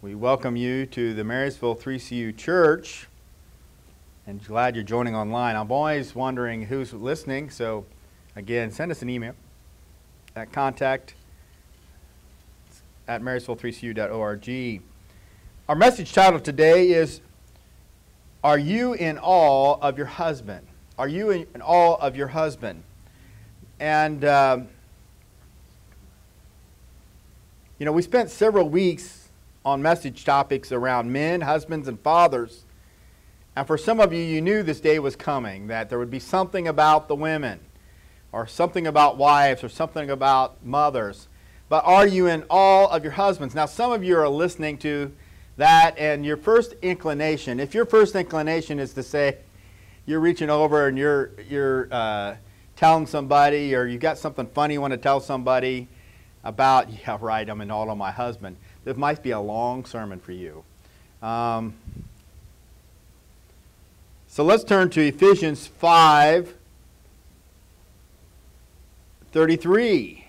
We welcome you to the Marysville 3CU Church and glad you're joining online. I'm always wondering who's listening, so again, send us an email at contact at marysville3cu.org. Our message title today is Are You in Awe of Your Husband? Are you in awe of your husband? And. Um, you know, we spent several weeks on message topics around men, husbands, and fathers. And for some of you, you knew this day was coming, that there would be something about the women, or something about wives, or something about mothers. But are you in all of your husbands? Now, some of you are listening to that, and your first inclination, if your first inclination is to say, you're reaching over and you're, you're uh, telling somebody, or you've got something funny you want to tell somebody, about, yeah, right, I'm in all of my husband. This might be a long sermon for you. Um, so let's turn to Ephesians 5 33.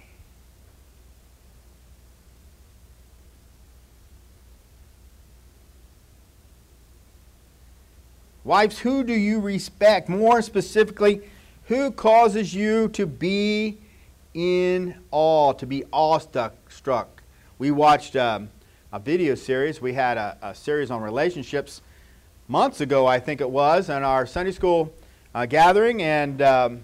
Wives, who do you respect? More specifically, who causes you to be in awe, to be awestruck. We watched um, a video series. We had a, a, series on relationships months ago, I think it was, in our Sunday school uh, gathering, and um,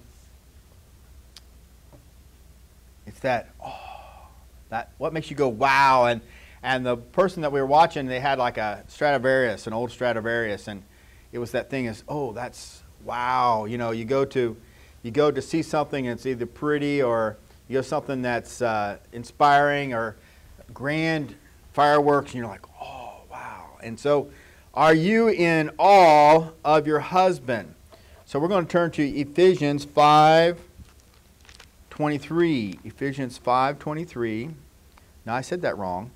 it's that oh, that what makes you go wow, and and the person that we were watching, they had like a Stradivarius, an old Stradivarius, and it was that thing is oh that's wow, you know, you go to you go to see something and it's either pretty or you go something that's uh, inspiring or grand fireworks and you're like, oh, wow. And so, are you in awe of your husband? So, we're going to turn to Ephesians 5 23. Ephesians 5 23. Now, I said that wrong.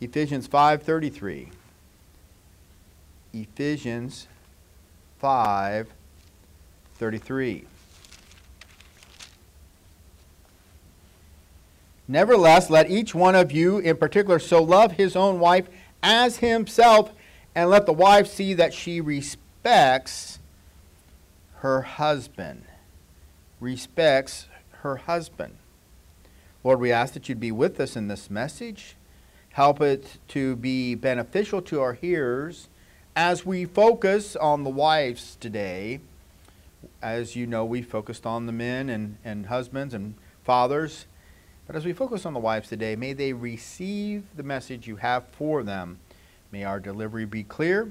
Ephesians 5 33. Ephesians 5 Nevertheless, let each one of you in particular so love his own wife as himself, and let the wife see that she respects her husband. Respects her husband. Lord, we ask that you'd be with us in this message. Help it to be beneficial to our hearers as we focus on the wives today. As you know, we focused on the men and, and husbands and fathers. But as we focus on the wives today, may they receive the message you have for them. May our delivery be clear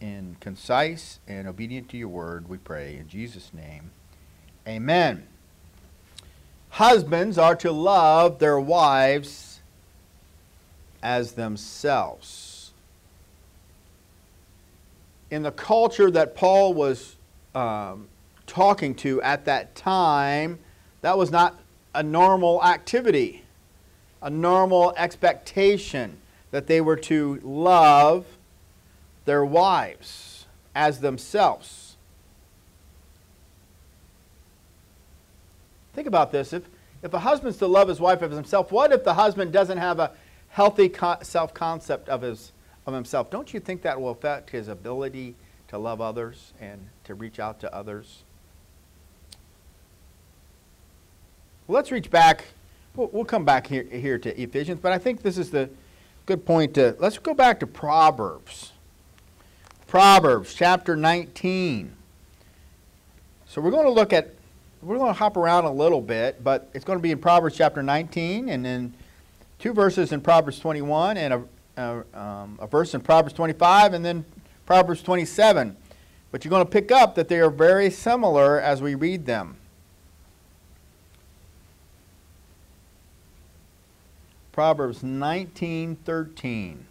and concise and obedient to your word, we pray. In Jesus' name, amen. Husbands are to love their wives as themselves. In the culture that Paul was um, talking to at that time, that was not a normal activity, a normal expectation that they were to love their wives as themselves. Think about this. If, if a husband's to love his wife as himself, what if the husband doesn't have a healthy self concept of, his, of himself? Don't you think that will affect his ability to love others and to reach out to others? Let's reach back. We'll, we'll come back here, here to Ephesians, but I think this is the good point to. Let's go back to Proverbs. Proverbs chapter 19. So we're going to look at, we're going to hop around a little bit, but it's going to be in Proverbs chapter 19 and then two verses in Proverbs 21 and a, a, um, a verse in Proverbs 25 and then Proverbs 27. But you're going to pick up that they are very similar as we read them. Proverbs 19:13.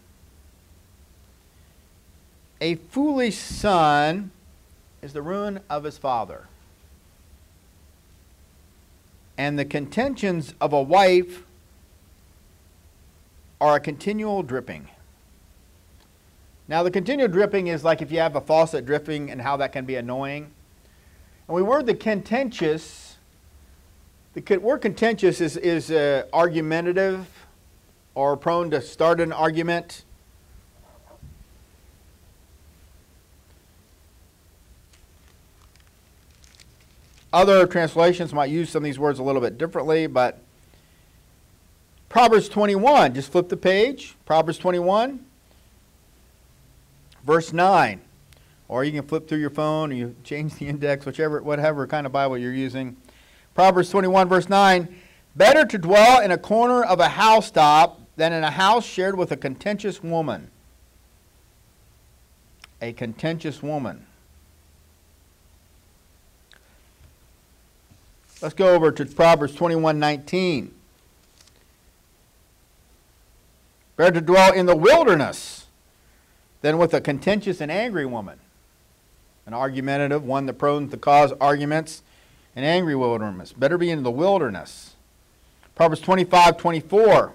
A foolish son is the ruin of his father. And the contentions of a wife are a continual dripping. Now, the continual dripping is like if you have a faucet dripping and how that can be annoying. And we word the contentious. The word contentious is, is uh, argumentative, or prone to start an argument. Other translations might use some of these words a little bit differently, but Proverbs 21, just flip the page. Proverbs 21, verse 9. Or you can flip through your phone or you change the index, whichever, whatever kind of Bible you're using. Proverbs 21, verse 9. Better to dwell in a corner of a housetop than in a house shared with a contentious woman. A contentious woman. Let's go over to Proverbs 21, 19. Better to dwell in the wilderness than with a contentious and angry woman. An argumentative, one that prone to cause arguments, an angry wilderness. Better be in the wilderness. Proverbs 25, 24.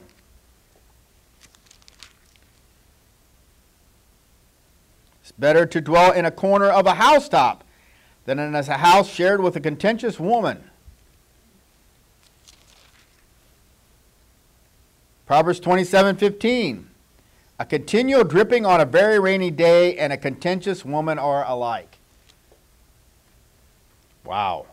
It's better to dwell in a corner of a housetop than in a house shared with a contentious woman. Proverbs 27:15 A continual dripping on a very rainy day and a contentious woman are alike. Wow.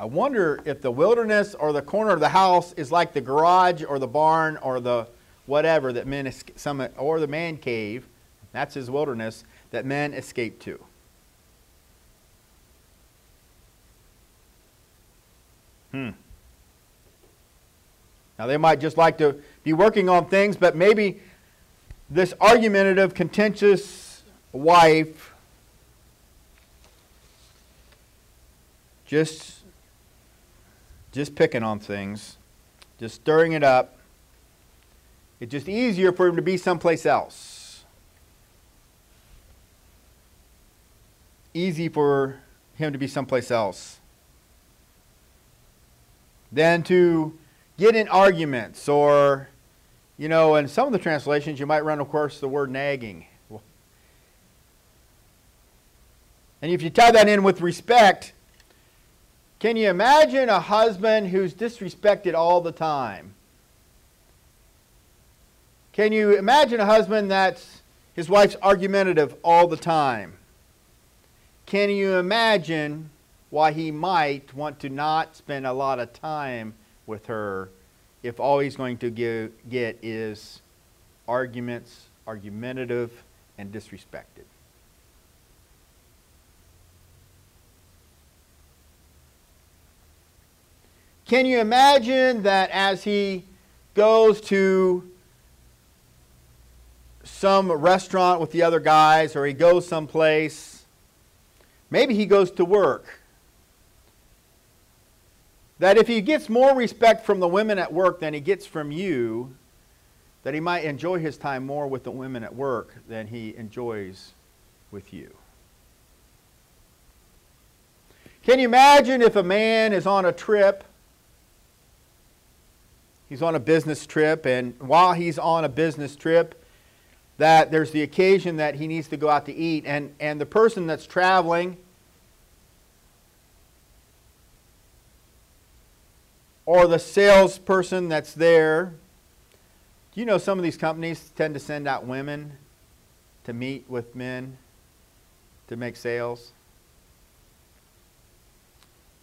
I wonder if the wilderness or the corner of the house is like the garage or the barn or the whatever that men some or the man cave. That's his wilderness that men escape to. Hmm. Now, they might just like to be working on things, but maybe this argumentative, contentious wife just just picking on things, just stirring it up. It's just easier for him to be someplace else. Easy for him to be someplace else than to get in arguments or, you know, in some of the translations you might run across the word nagging. And if you tie that in with respect, can you imagine a husband who's disrespected all the time? Can you imagine a husband that's his wife's argumentative all the time? Can you imagine why he might want to not spend a lot of time with her if all he's going to give, get is arguments, argumentative, and disrespected. Can you imagine that as he goes to some restaurant with the other guys or he goes someplace, maybe he goes to work that if he gets more respect from the women at work than he gets from you, that he might enjoy his time more with the women at work than he enjoys with you. Can you imagine if a man is on a trip? He's on a business trip, and while he's on a business trip, that there's the occasion that he needs to go out to eat, and, and the person that's traveling or the salesperson that's there. Do you know some of these companies tend to send out women to meet with men to make sales?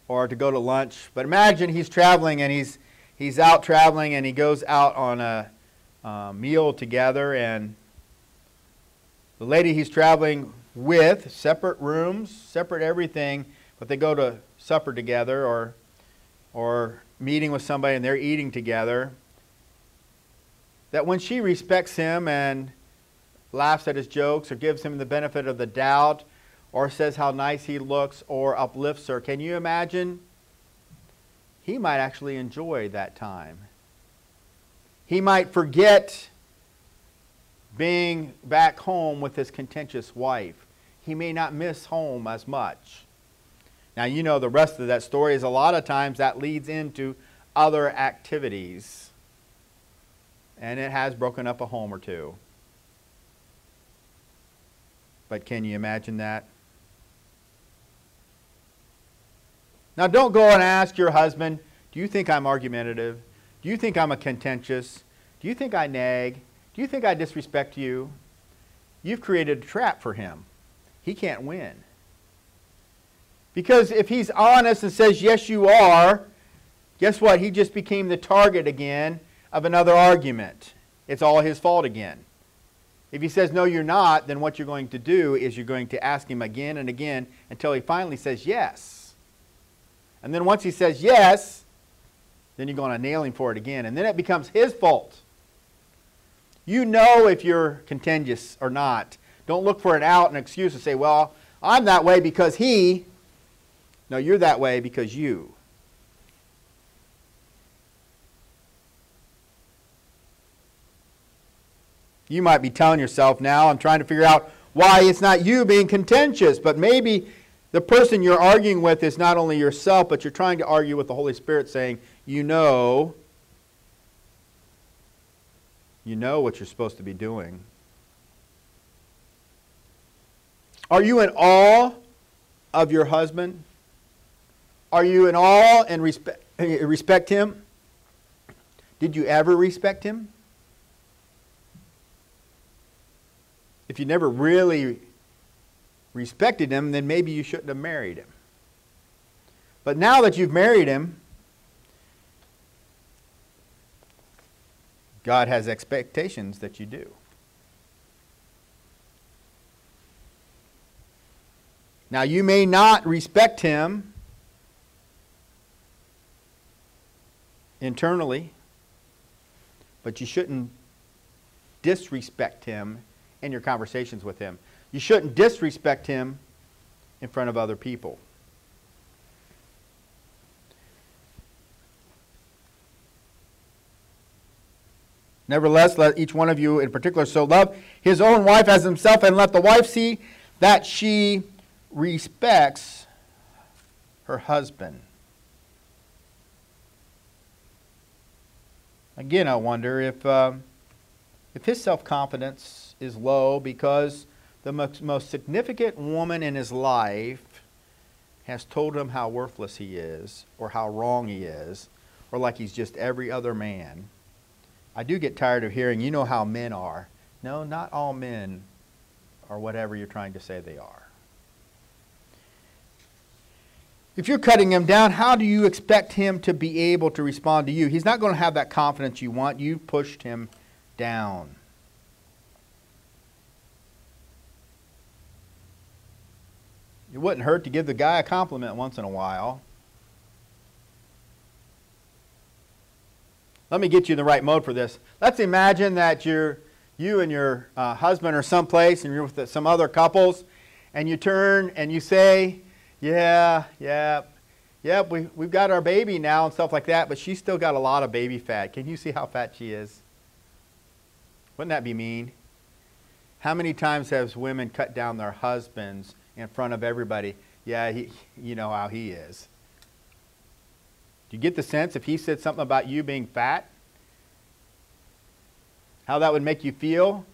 Or to go to lunch. But imagine he's traveling and he's, he's out traveling and he goes out on a, meal together and the lady he's traveling with, separate rooms, separate everything, but they go to supper together or, or meeting with somebody and they're eating together, that when she respects him and laughs at his jokes or gives him the benefit of the doubt or says how nice he looks or uplifts her, can you imagine? He might actually enjoy that time. He might forget being back home with his contentious wife. He may not miss home as much. Now, you know the rest of that story is a lot of times that leads into other activities. And it has broken up a home or two. But can you imagine that? Now, don't go and ask your husband, Do you think I'm argumentative? Do you think I'm a contentious? Do you think I nag? You think I disrespect you? You've created a trap for him. He can't win. Because if he's honest and says, Yes, you are, guess what? He just became the target again of another argument. It's all his fault again. If he says, No, you're not, then what you're going to do is you're going to ask him again and again until he finally says yes. And then once he says yes, then you're going to nail him for it again. And then it becomes his fault. You know if you're contentious or not. Don't look for an out, an excuse to say, Well, I'm that way because he. No, you're that way because you. You might be telling yourself now, I'm trying to figure out why it's not you being contentious, but maybe the person you're arguing with is not only yourself, but you're trying to argue with the Holy Spirit saying, You know, you know what you're supposed to be doing. Are you in awe of your husband? Are you in awe and respect, respect him? Did you ever respect him? If you never really respected him, then maybe you shouldn't have married him. But now that you've married him, God has expectations that you do. Now, you may not respect him internally, but you shouldn't disrespect him in your conversations with him. You shouldn't disrespect him in front of other people. Nevertheless, let each one of you in particular so love his own wife as himself, and let the wife see that she respects her husband. Again, I wonder if, uh, if his self confidence is low because the most significant woman in his life has told him how worthless he is, or how wrong he is, or like he's just every other man. I do get tired of hearing, you know how men are. No, not all men are whatever you're trying to say they are. If you're cutting him down, how do you expect him to be able to respond to you? He's not going to have that confidence you want. You've pushed him down. It wouldn't hurt to give the guy a compliment once in a while. Let me get you in the right mode for this. Let's imagine that you're, you and your uh, husband are someplace and you're with some other couples, and you turn and you say, Yeah, yeah, yeah, we, we've got our baby now and stuff like that, but she's still got a lot of baby fat. Can you see how fat she is? Wouldn't that be mean? How many times has women cut down their husbands in front of everybody? Yeah, he, you know how he is. Do you get the sense if he said something about you being fat? How that would make you feel?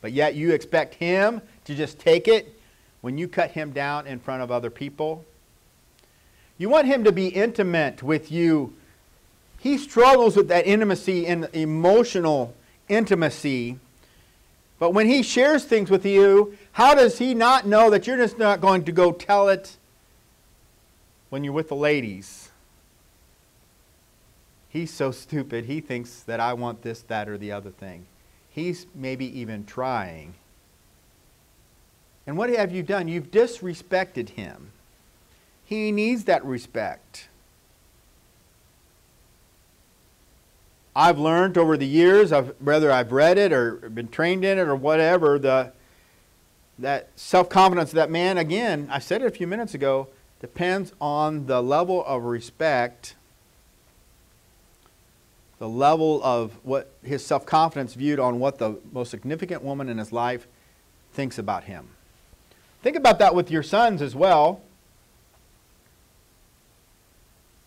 But yet you expect him to just take it when you cut him down in front of other people? You want him to be intimate with you. He struggles with that intimacy and emotional intimacy. But when he shares things with you, how does he not know that you're just not going to go tell it when you're with the ladies? He's so stupid, he thinks that I want this, that, or the other thing. He's maybe even trying. And what have you done? You've disrespected him. He needs that respect. I've learned over the years, whether I've read it or been trained in it or whatever, the, that self confidence of that man, again, I said it a few minutes ago, depends on the level of respect the level of what his self confidence viewed on what the most significant woman in his life thinks about him. Think about that with your sons as well.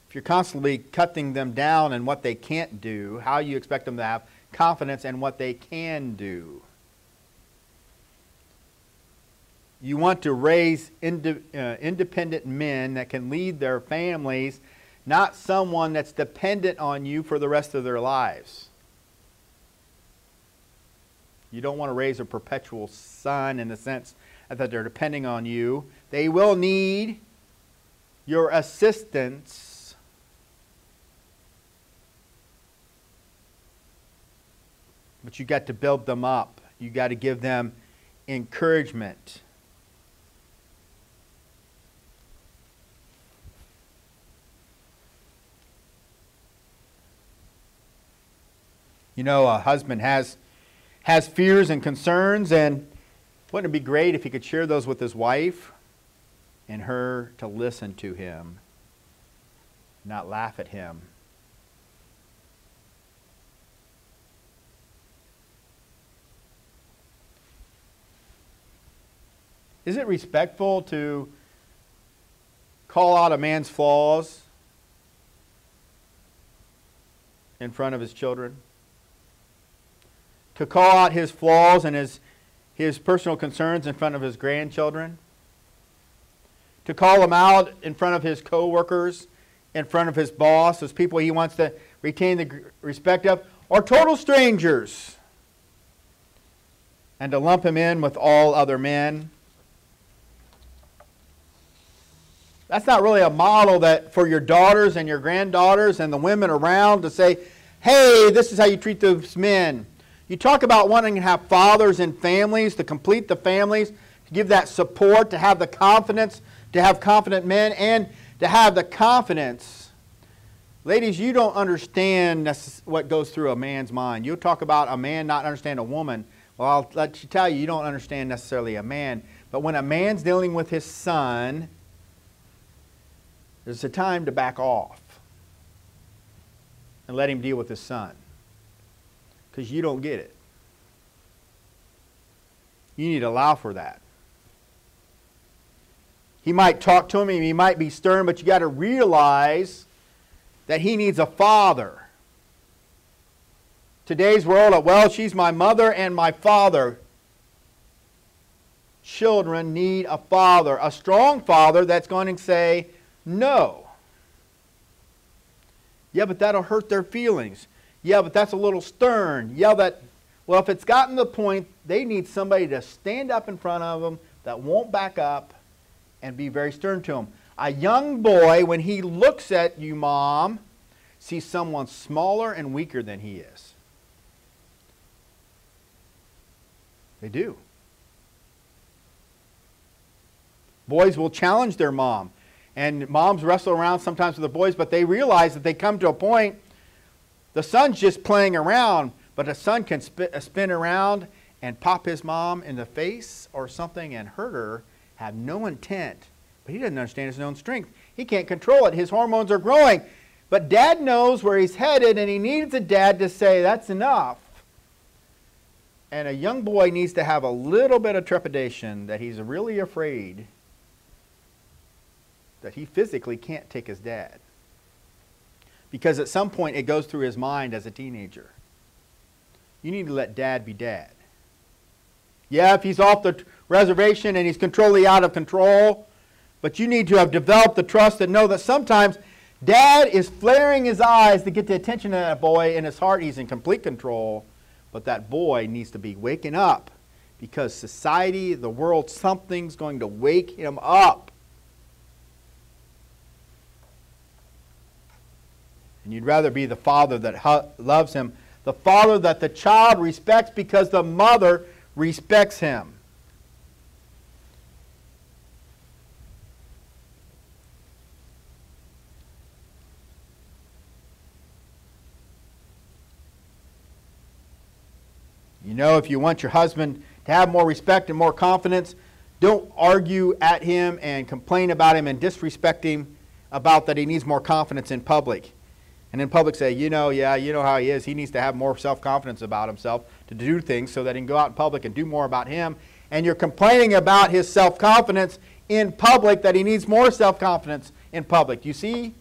If you're constantly cutting them down and what they can't do, how you expect them to have confidence in what they can do. You want to raise ind- uh, independent men that can lead their families not someone that's dependent on you for the rest of their lives. You don't want to raise a perpetual son in the sense that they're depending on you. They will need your assistance. But you got to build them up. You got to give them encouragement. You know, a husband has has fears and concerns, and wouldn't it be great if he could share those with his wife and her to listen to him, not laugh at him? Is it respectful to call out a man's flaws in front of his children? To call out his flaws and his, his personal concerns in front of his grandchildren, to call them out in front of his coworkers, in front of his boss, those people he wants to retain the respect of, or total strangers, and to lump him in with all other men. That's not really a model that for your daughters and your granddaughters and the women around to say, hey, this is how you treat those men. You talk about wanting to have fathers and families, to complete the families, to give that support, to have the confidence, to have confident men, and to have the confidence. Ladies, you don't understand what goes through a man's mind. You'll talk about a man not understand a woman. Well, I'll let you tell you, you don't understand necessarily a man. But when a man's dealing with his son, there's a time to back off and let him deal with his son because you don't get it. You need to allow for that. He might talk to him, and he might be stern, but you got to realize that he needs a father. Today's world, well, she's my mother and my father. Children need a father, a strong father that's going to say no. Yeah, but that'll hurt their feelings. Yeah, but that's a little stern. Yeah, that, well, if it's gotten to the point, they need somebody to stand up in front of them that won't back up and be very stern to them. A young boy, when he looks at you, mom, sees someone smaller and weaker than he is. They do. Boys will challenge their mom. And moms wrestle around sometimes with the boys, but they realize that they come to a point the son's just playing around, but a son can uh, spin around and pop his mom in the face or something and hurt her, have no intent. But he doesn't understand his own strength. He can't control it. His hormones are growing. But dad knows where he's headed, and he needs a dad to say, That's enough. And a young boy needs to have a little bit of trepidation that he's really afraid that he physically can't take his dad because at some point it goes through his mind as a teenager. You need to let dad be dad. Yeah, if he's off the reservation and he's completely out of control, but you need to have developed the trust and know that sometimes dad is flaring his eyes to get the attention of that boy. In his heart, he's in complete control, but that boy needs to be waking up because society, the world, something's going to wake him up. And you'd rather be the father that loves him, the father that the child respects because the mother respects him. You know, if you want your husband to have more respect and more confidence, don't argue at him and complain about him and disrespect him about that he needs more confidence in public and in public say, you know, yeah, you know how he is. He needs to have more self confidence about himself to do things so that he can go out in public and do more about him. And you're complaining about his self confidence in public, that he needs more self confidence in public. You see?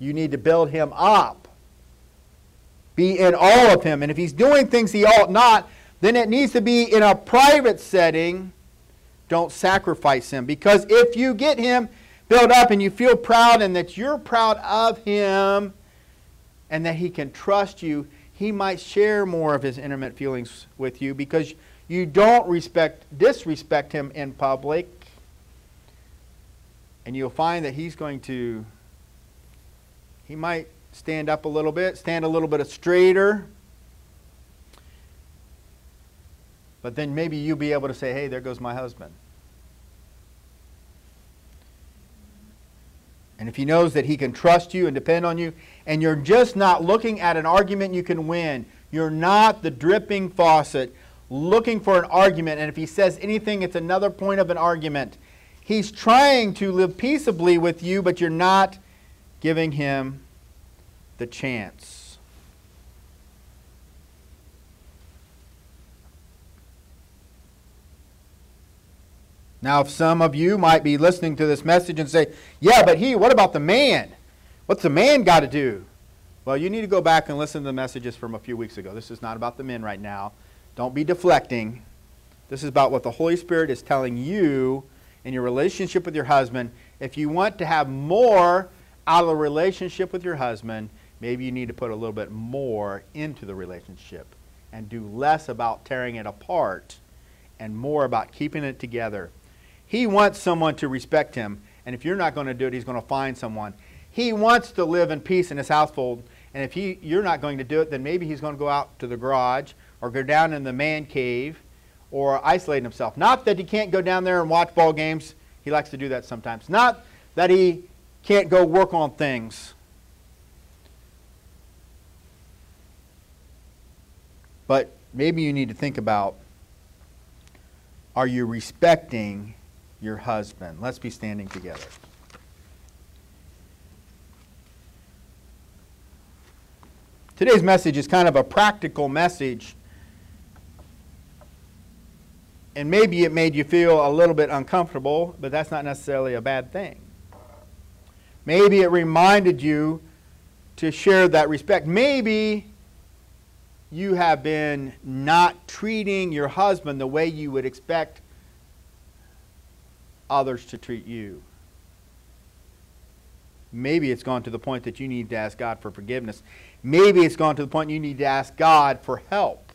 You need to build him up. Be in awe of him. And if he's doing things he ought not, then it needs to be in a private setting. Don't sacrifice him. Because if you get him built up and you feel proud and that you're proud of him and that he can trust you, he might share more of his intimate feelings with you because you don't respect disrespect him in public. And you'll find that he's going to he might stand up a little bit, stand a little bit straighter. But then maybe you'll be able to say, hey, there goes my husband. And if he knows that he can trust you and depend on you, and you're just not looking at an argument you can win, you're not the dripping faucet looking for an argument, and if he says anything, it's another point of an argument. He's trying to live peaceably with you, but you're not giving him the chance. Now, if some of you might be listening to this message and say, yeah, but he, what about the man? What's the man got to do? Well, you need to go back and listen to the messages from a few weeks ago. This is not about the men right now. Don't be deflecting. This is about what the Holy Spirit is telling you in your relationship with your husband. If you want to have more out of a relationship with your husband, maybe you need to put a little bit more into the relationship and do less about tearing it apart and more about keeping it together. He wants someone to respect him, and if you're not going to do it, he's going to find someone. He wants to live in peace in his household, and if he, you're not going to do it, then maybe he's going to go out to the garage or go down in the man cave or isolate himself. Not that he can't go down there and watch ball games. He likes to do that sometimes. Not that he can't go work on things. But maybe you need to think about are you respecting your husband. Let's be standing together. Today's message is kind of a practical message. And maybe it made you feel a little bit uncomfortable, but that's not necessarily a bad thing. Maybe it reminded you to share that respect. Maybe you have been not treating your husband the way you would expect others to treat you. Maybe it's gone to the point that you need to ask God for forgiveness. Maybe it's gone to the point you need to ask God for help.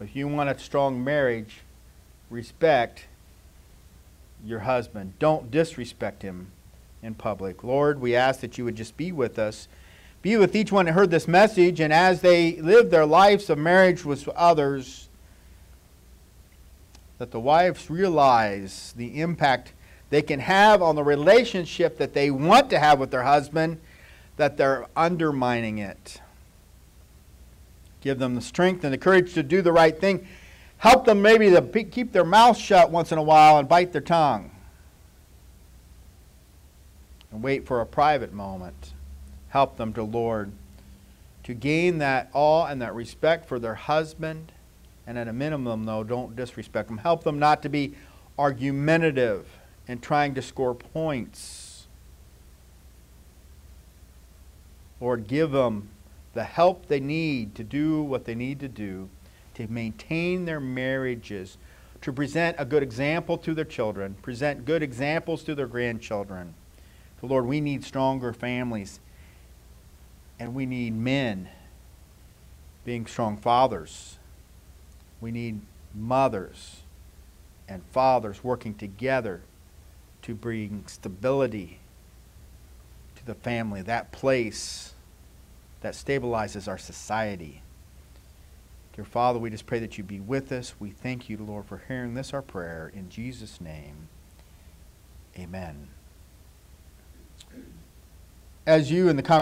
If you want a strong marriage, respect your husband. Don't disrespect him in public. Lord, we ask that you would just be with us. Be with each one that heard this message, and as they live their lives of marriage with others, that the wives realize the impact they can have on the relationship that they want to have with their husband, that they're undermining it. Give them the strength and the courage to do the right thing. Help them maybe to keep their mouth shut once in a while and bite their tongue. And wait for a private moment. Help them to Lord to gain that awe and that respect for their husband and at a minimum, though, don't disrespect them. Help them not to be argumentative and trying to score points. Lord, give them the help they need to do what they need to do to maintain their marriages, to present a good example to their children, present good examples to their grandchildren. So, Lord, we need stronger families, and we need men being strong fathers we need mothers and fathers working together to bring stability to the family, that place that stabilizes our society. Dear Father, we just pray that you be with us. We thank you, Lord, for hearing this, our prayer. In Jesus' name, amen. As you and the